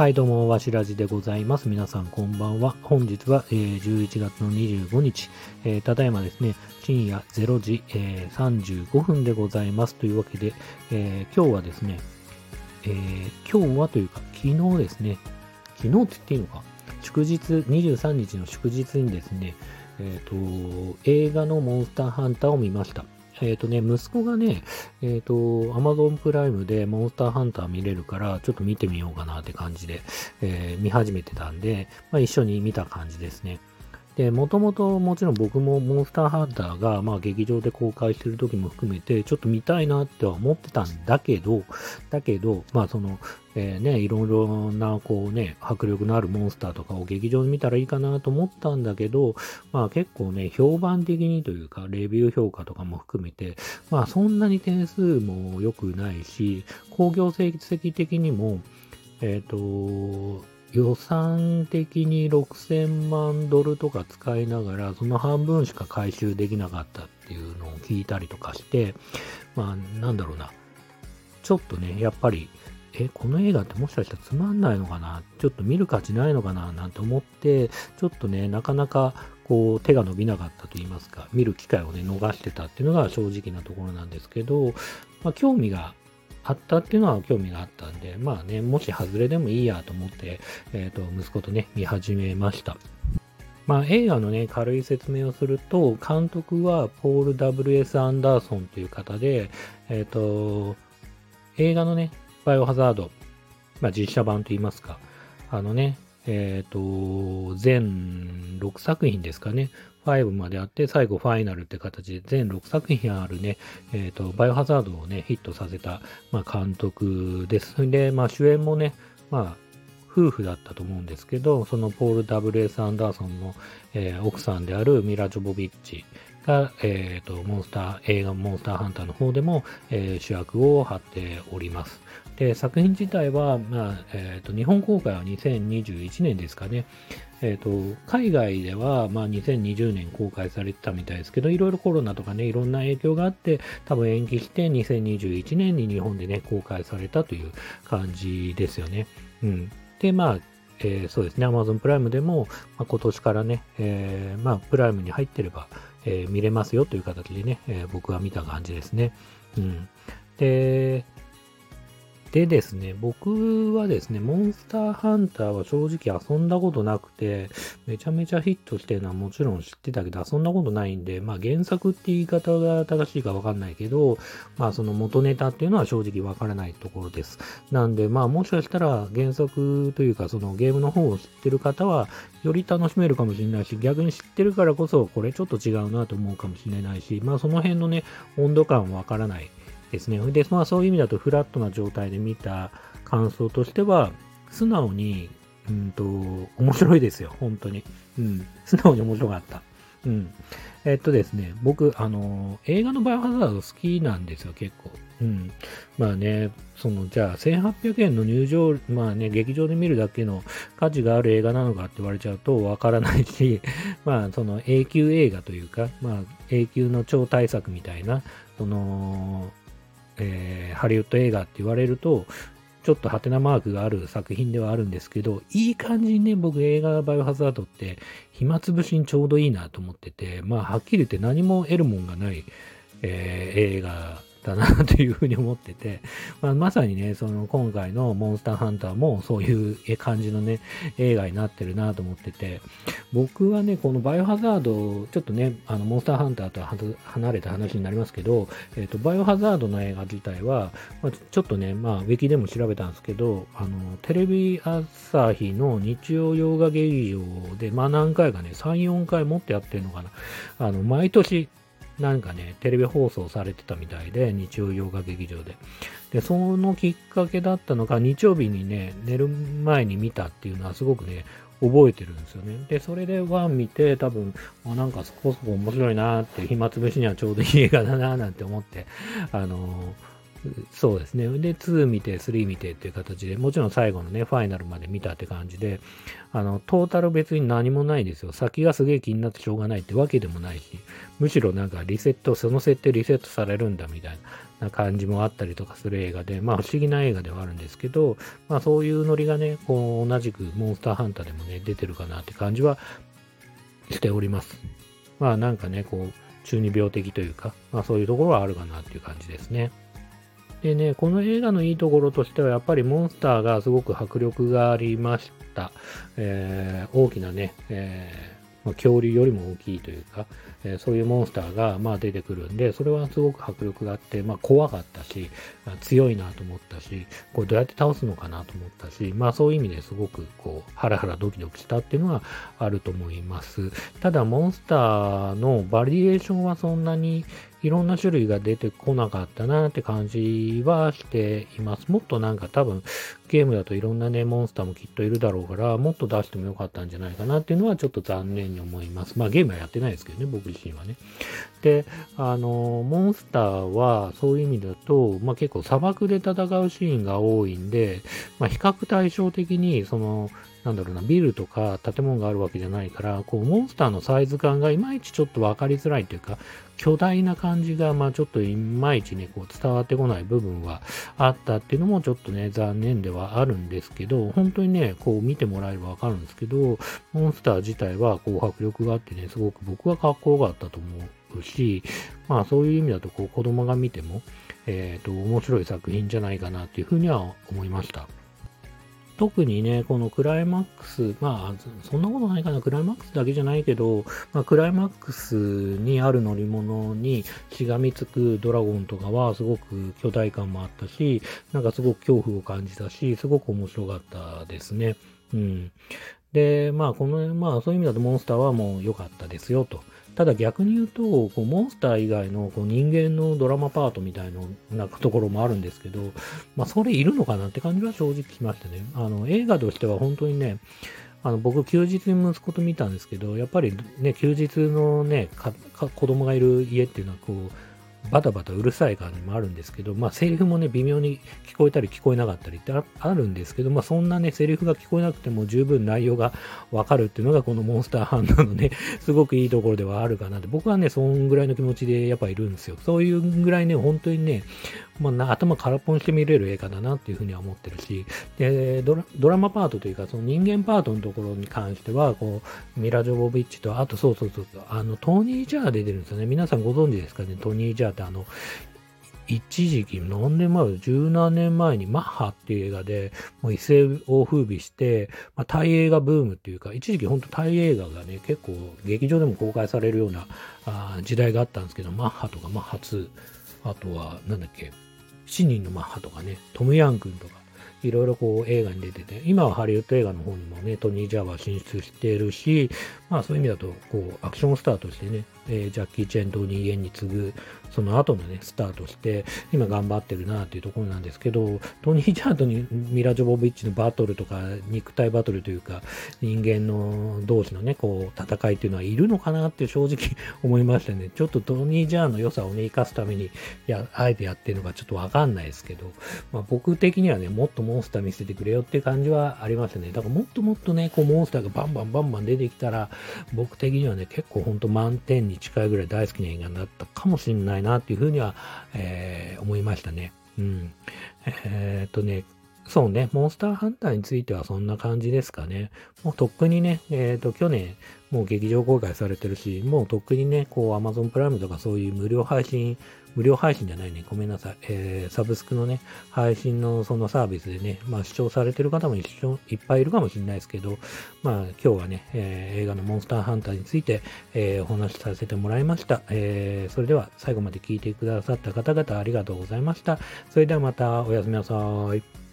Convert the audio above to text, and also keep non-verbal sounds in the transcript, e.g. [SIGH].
はい、どうも、わしらじでございます。皆さん、こんばんは。本日は、えー、11月の25日、えー、ただいまですね、深夜0時、えー、35分でございます。というわけで、えー、今日はですね、え、今日はというか、昨日ですね、昨日って言っていいのか、祝日、23日の祝日にですね、えっ、と、映画のモンスターハンターを見ました。えっ、ー、とね、息子がね、えっ、ー、と、Amazon プライムでモンスターハンター見れるから、ちょっと見てみようかなって感じで、えー、見始めてたんで、まあ一緒に見た感じですね。で、もともともちろん僕もモンスターハンターが、まあ劇場で公開してる時も含めて、ちょっと見たいなっては思ってたんだけど、だけど、まあその、えー、ね、いろいろな、こうね、迫力のあるモンスターとかを劇場で見たらいいかなと思ったんだけど、まあ結構ね、評判的にというか、レビュー評価とかも含めて、まあそんなに点数も良くないし、工業成績的にも、えっ、ー、と、予算的に6000万ドルとか使いながら、その半分しか回収できなかったっていうのを聞いたりとかして、まあなんだろうな、ちょっとね、やっぱりえ、この映画ってもしかしたらつまんないのかな？ちょっと見る価値ないのかな？なんて思って、ちょっとね、なかなかこう手が伸びなかったと言いますか、見る機会をね、逃してたっていうのが正直なところなんですけど、まあ、興味があったっていうのは興味があったんで、まあね、もし外れでもいいやと思って、えっ、ー、と、息子とね、見始めました。まあ、映画のね、軽い説明をすると、監督はポール・ W.S. アンダーソンという方で、えっ、ー、と、映画のね、バイオハザード、まあ、実写版といいますか、あのね、えっ、ー、と、全6作品ですかね。5まであって、最後ファイナルって形で全6作品あるね、えっ、ー、と、バイオハザードをね、ヒットさせた、まあ、監督です。で、まあ、主演もね、まあ、夫婦だったと思うんですけど、そのポール・ W.S. アンダーソンの、えー、奥さんであるミラ・ジョボビッチが、えーと、モンスター、映画モンスターハンターの方でも、えー、主役を張っております。で、作品自体は、まあ、えーと、日本公開は2021年ですかね。え、ー、と、海外では、まあ、2020年公開されてたみたいですけど、いろいろコロナとかね、いろんな影響があって、多分延期して2021年に日本でね、公開されたという感じですよね。うん。で、まあ、えー、そうですね、Amazon プライムでも、まあ、今年からね、えー、まあ、プライムに入ってれば、えー、見れますよという形でね、え僕は見た感じですね。うん。で、でですね、僕はですね、モンスターハンターは正直遊んだことなくて、めちゃめちゃヒットしてるのはもちろん知ってたけど、遊んだことないんで、まあ原作って言い方が正しいかわかんないけど、まあその元ネタっていうのは正直わからないところです。なんで、まあもしかしたら原作というかそのゲームの方を知ってる方は、より楽しめるかもしれないし、逆に知ってるからこそ、これちょっと違うなと思うかもしれないし、まあその辺のね、温度感わからないですね。で、まあそういう意味だとフラットな状態で見た感想としては、素直に、うんと、面白いですよ、本当に。うん、素直に面白かった。うん。えっとですね、僕、あの、映画のバイオハザード好きなんですよ、結構。うん。まあね、その、じゃあ、1800円の入場、まあね、劇場で見るだけの価値がある映画なのかって言われちゃうとわからないし、[LAUGHS] まあ、その永久映画というか、まあ、永久の超大作みたいな、その、えー、ハリウッド映画って言われると、ちょっとハテナマークがある作品ではあるんですけど、いい感じにね、僕映画バイオハザードって暇つぶしにちょうどいいなと思ってて、まあはっきり言って何も得るもんがない、えー、映画だなというふうに思ってて、[LAUGHS] まあ、まさにね、その今回のモンスターハンターもそういう感じのね、映画になってるなと思ってて、僕はね、このバイオハザード、ちょっとね、あの、モンスターハンターとは離れた話になりますけど、えっ、ー、と、バイオハザードの映画自体は、まあ、ちょっとね、まあ、ウィキでも調べたんですけど、あの、テレビ朝日の日曜洋画劇場で、まあ何回かね、3、4回もってやってるのかな。あの、毎年、なんかね、テレビ放送されてたみたいで、日曜洋画劇場で。で、そのきっかけだったのが、日曜日にね、寝る前に見たっていうのはすごくね、覚えてるんですよね。で、それで1見て、多分、あなんかそこそこ面白いなーって、暇つぶしにはちょうどいい映画だなーなんて思って、あのーそうですね。で、2見て、3見てっていう形で、もちろん最後のね、ファイナルまで見たって感じで、あの、トータル別に何もないですよ。先がすげえ気になってしょうがないってわけでもないし、むしろなんかリセット、その設定リセットされるんだみたいな。感じもあったりとかする映画で、まあ不思議な映画ではあるんですけど、まあそういうノリがね、こう同じくモンスターハンターでもね、出てるかなって感じはしております。まあなんかね、こう、中二病的というか、まあそういうところはあるかなっていう感じですね。でね、この映画のいいところとしては、やっぱりモンスターがすごく迫力がありました。えー、大きなね、えーま、恐竜よりも大きいというか、え、そういうモンスターがまあ出てくるんで、それはすごく迫力があって、まあ、怖かったし、強いなと思ったし、これどうやって倒すのかなと思ったし、まあそういう意味ですごくこう、ハラハラドキドキしたっていうのはあると思います。ただ、モンスターのバリエーションはそんなにいろんな種類が出てこなかったなって感じはしています。もっとなんか多分ゲームだといろんなね、モンスターもきっといるだろうから、もっと出してもよかったんじゃないかなっていうのはちょっと残念に思います。まあゲームはやってないですけどね、僕自身はね。で、あの、モンスターはそういう意味だと、まあ結構砂漠で戦うシーンが多いんで、まあ比較対照的に、その、なんだろうな、ビルとか建物があるわけじゃないから、こう、モンスターのサイズ感がいまいちちょっと分かりづらいというか、巨大な感じが、まあちょっといまいちね、こう伝わってこない部分はあったっていうのもちょっとね、残念ではあるんですけど、本当にね、こう見てもらえればわかるんですけど、モンスター自体はこう迫力があってね、すごく僕はかっこよかったと思うし、まあそういう意味だとこう子供が見ても、えっ、ー、と、面白い作品じゃないかなっていうふうには思いました。特にね、このクライマックス、まあ、そんなことないかな、クライマックスだけじゃないけど、まあ、クライマックスにある乗り物にしがみつくドラゴンとかはすごく巨大感もあったし、なんかすごく恐怖を感じたし、すごく面白かったですね。うん。で、まあ、この、まあ、そういう意味だとモンスターはもう良かったですよと。ただ逆に言うと、こうモンスター以外のこう人間のドラマパートみたいなところもあるんですけど、まあ、それいるのかなって感じは正直しましたね。あの、映画としては本当にね、あの、僕、休日に息子と見たんですけど、やっぱりね、休日のね、子供がいる家っていうのは、こう、バタバタうるさい感じもあるんですけど、まあ、セリフもね、微妙に聞こえたり聞こえなかったりってあるんですけど、まあ、そんなね、セリフが聞こえなくても十分内容がわかるっていうのが、このモンスターハンターのね、[LAUGHS] すごくいいところではあるかなって、僕はね、そんぐらいの気持ちでやっぱいるんですよ。そういうぐらいね、本当にね、まあ、頭空っぽにして見れる映画だなっていうふうには思ってるし、でドラ、ドラマパートというか、その人間パートのところに関しては、こう、ミラ・ジョボビッチと、あとそうそうそう、あの、トニー・ジャー出てるんですよね。皆さんご存知ですかね、トニー・ジャーってあの、一時期、何年前十何年前にマッハっていう映画で、もう一世を風靡して、まあ、タイ映画ブームっていうか、一時期本当タイ映画がね、結構劇場でも公開されるようなあ時代があったんですけど、マッハとかマッハ2、あとは、なんだっけ、7人のマッハとかね、トムヤン君とか、いろいろこう映画に出てて、今はハリウッド映画の方にもね、トニー・ジャー進出してるし、まあそういう意味だと、こう、アクションスターとしてね、えー、ジャッキー・チェン、トニー・エンに次ぐ、その後のね、スタートして、今頑張ってるなっていうところなんですけど、トニー・ジャーとミラ・ジョボビッチのバトルとか、肉体バトルというか、人間の同士のね、こう、戦いっていうのはいるのかなって正直 [LAUGHS] 思いましたね。ちょっとトニー・ジャーの良さをね、生かすために、や、あえてやってるのかちょっとわかんないですけど、まあ僕的にはね、もっとモンスター見せてくれよっていう感じはありますね。だからもっともっとね、こうモンスターがバンバンバンバン出てきたら、僕的にはね、結構ほんと満点に近いぐらい大好きな映画になったかもしれないなっていうふうには、えー、思いましたね。うん。えー、っとね、そうね、モンスターハンターについてはそんな感じですかね。もうとっくにね、えっ、ー、と、去年、もう劇場公開されてるし、もうとっくにね、こう、Amazon プライムとかそういう無料配信無料配信じゃないね。ごめんなさい。えー、サブスクのね、配信のそのサービスでね、まあ視聴されてる方も一緒いっぱいいるかもしれないですけど、まあ今日はね、えー、映画のモンスターハンターについて、えー、お話しさせてもらいました。えー、それでは最後まで聞いてくださった方々ありがとうございました。それではまたおやすみなさい。